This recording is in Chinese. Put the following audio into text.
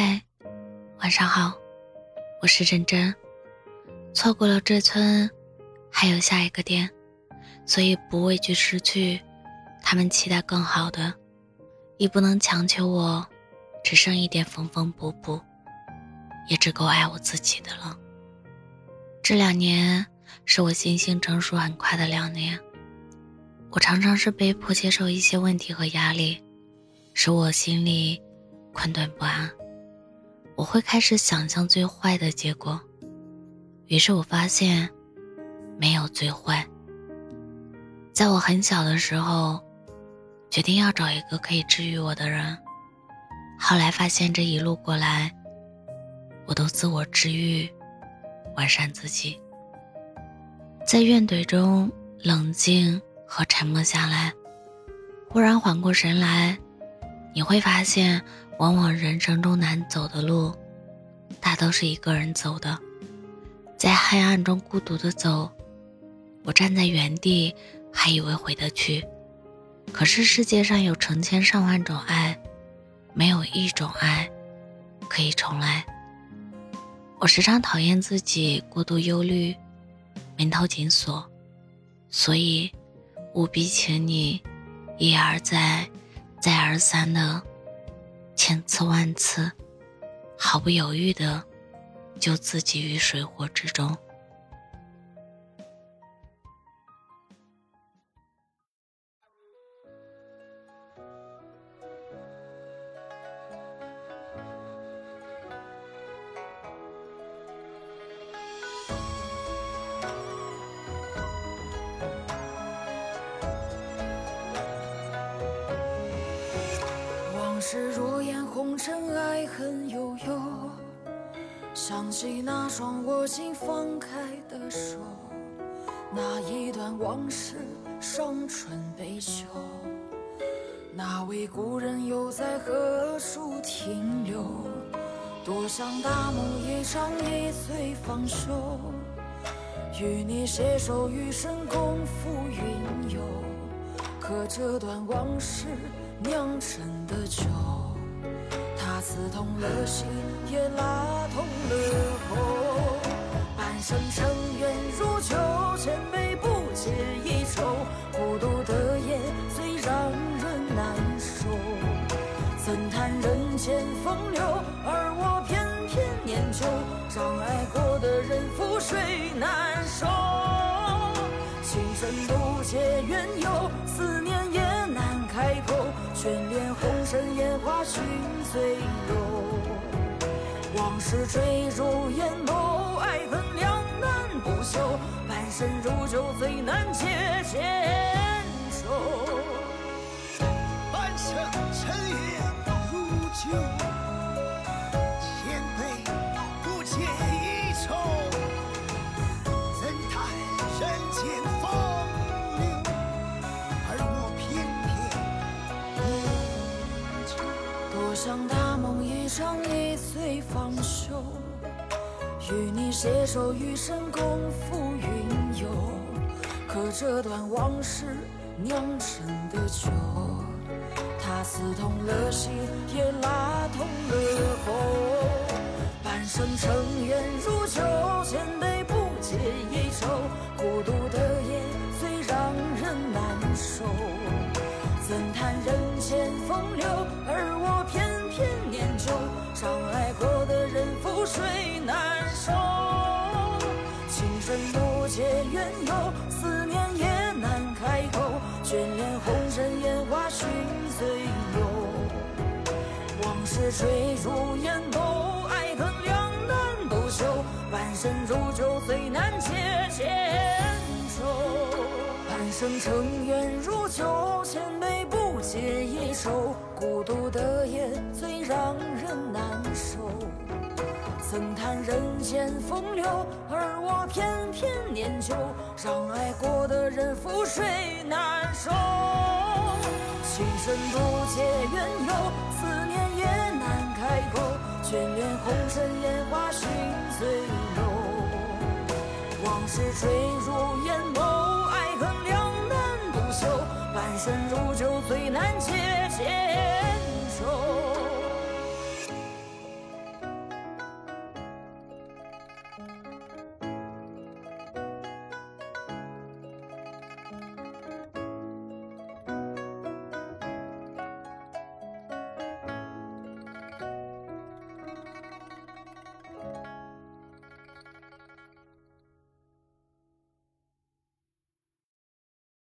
嗨，晚上好，我是真真。错过了这村，还有下一个店，所以不畏惧失去。他们期待更好的，亦不能强求我，只剩一点缝缝补补，也只够爱我自己的了。这两年是我心性成熟很快的两年，我常常是被迫接受一些问题和压力，使我心里困顿不安。我会开始想象最坏的结果，于是我发现，没有最坏。在我很小的时候，决定要找一个可以治愈我的人。后来发现这一路过来，我都自我治愈，完善自己。在怨怼中冷静和沉默下来，忽然缓过神来，你会发现。往往人生中难走的路，大都是一个人走的，在黑暗中孤独的走。我站在原地，还以为回得去，可是世界上有成千上万种爱，没有一种爱可以重来。我时常讨厌自己过度忧虑，眉头紧锁，所以务必请你一而再，再而三的。千次万次，毫不犹豫的就自己于水火之中。恨悠悠。想起那双握紧放开的手，那一段往事，伤春悲秋。那位故人又在何处停留？多想大梦一场，一醉方休。与你携手余生，共赴云游。可这段往事。酿成的酒，它刺痛了心，也拉痛了喉。半生尘缘如酒，千杯不解一愁。孤独的夜最让人难受。怎叹人间风流，而我偏偏念旧。让爱过的人覆水难收。情深不解缘由，思念也难开口。眷恋红尘烟花寻醉楼，往事坠入眼眸，爱恨两难不休，半生如酒最难解千愁。想大梦一场，一醉方休。与你携手余生，共赴云游。可这段往事酿成的酒，它刺痛了心，也拉痛了喉。半生尘缘如酒，千杯不解一愁。孤独的夜最让人难受。怎叹人间风流，而往事坠入眼眸，爱恨两难不休。半生如酒，最难解千愁。半生尘缘如酒，千杯不解一愁。孤独的夜最让人难受。怎叹人间风流，而我偏偏念旧，让爱过的人覆水难收。情深不解缘由，思。红尘烟花寻醉梦，往事坠入眼眸。爱恨两难不休半生如酒，最难解千愁。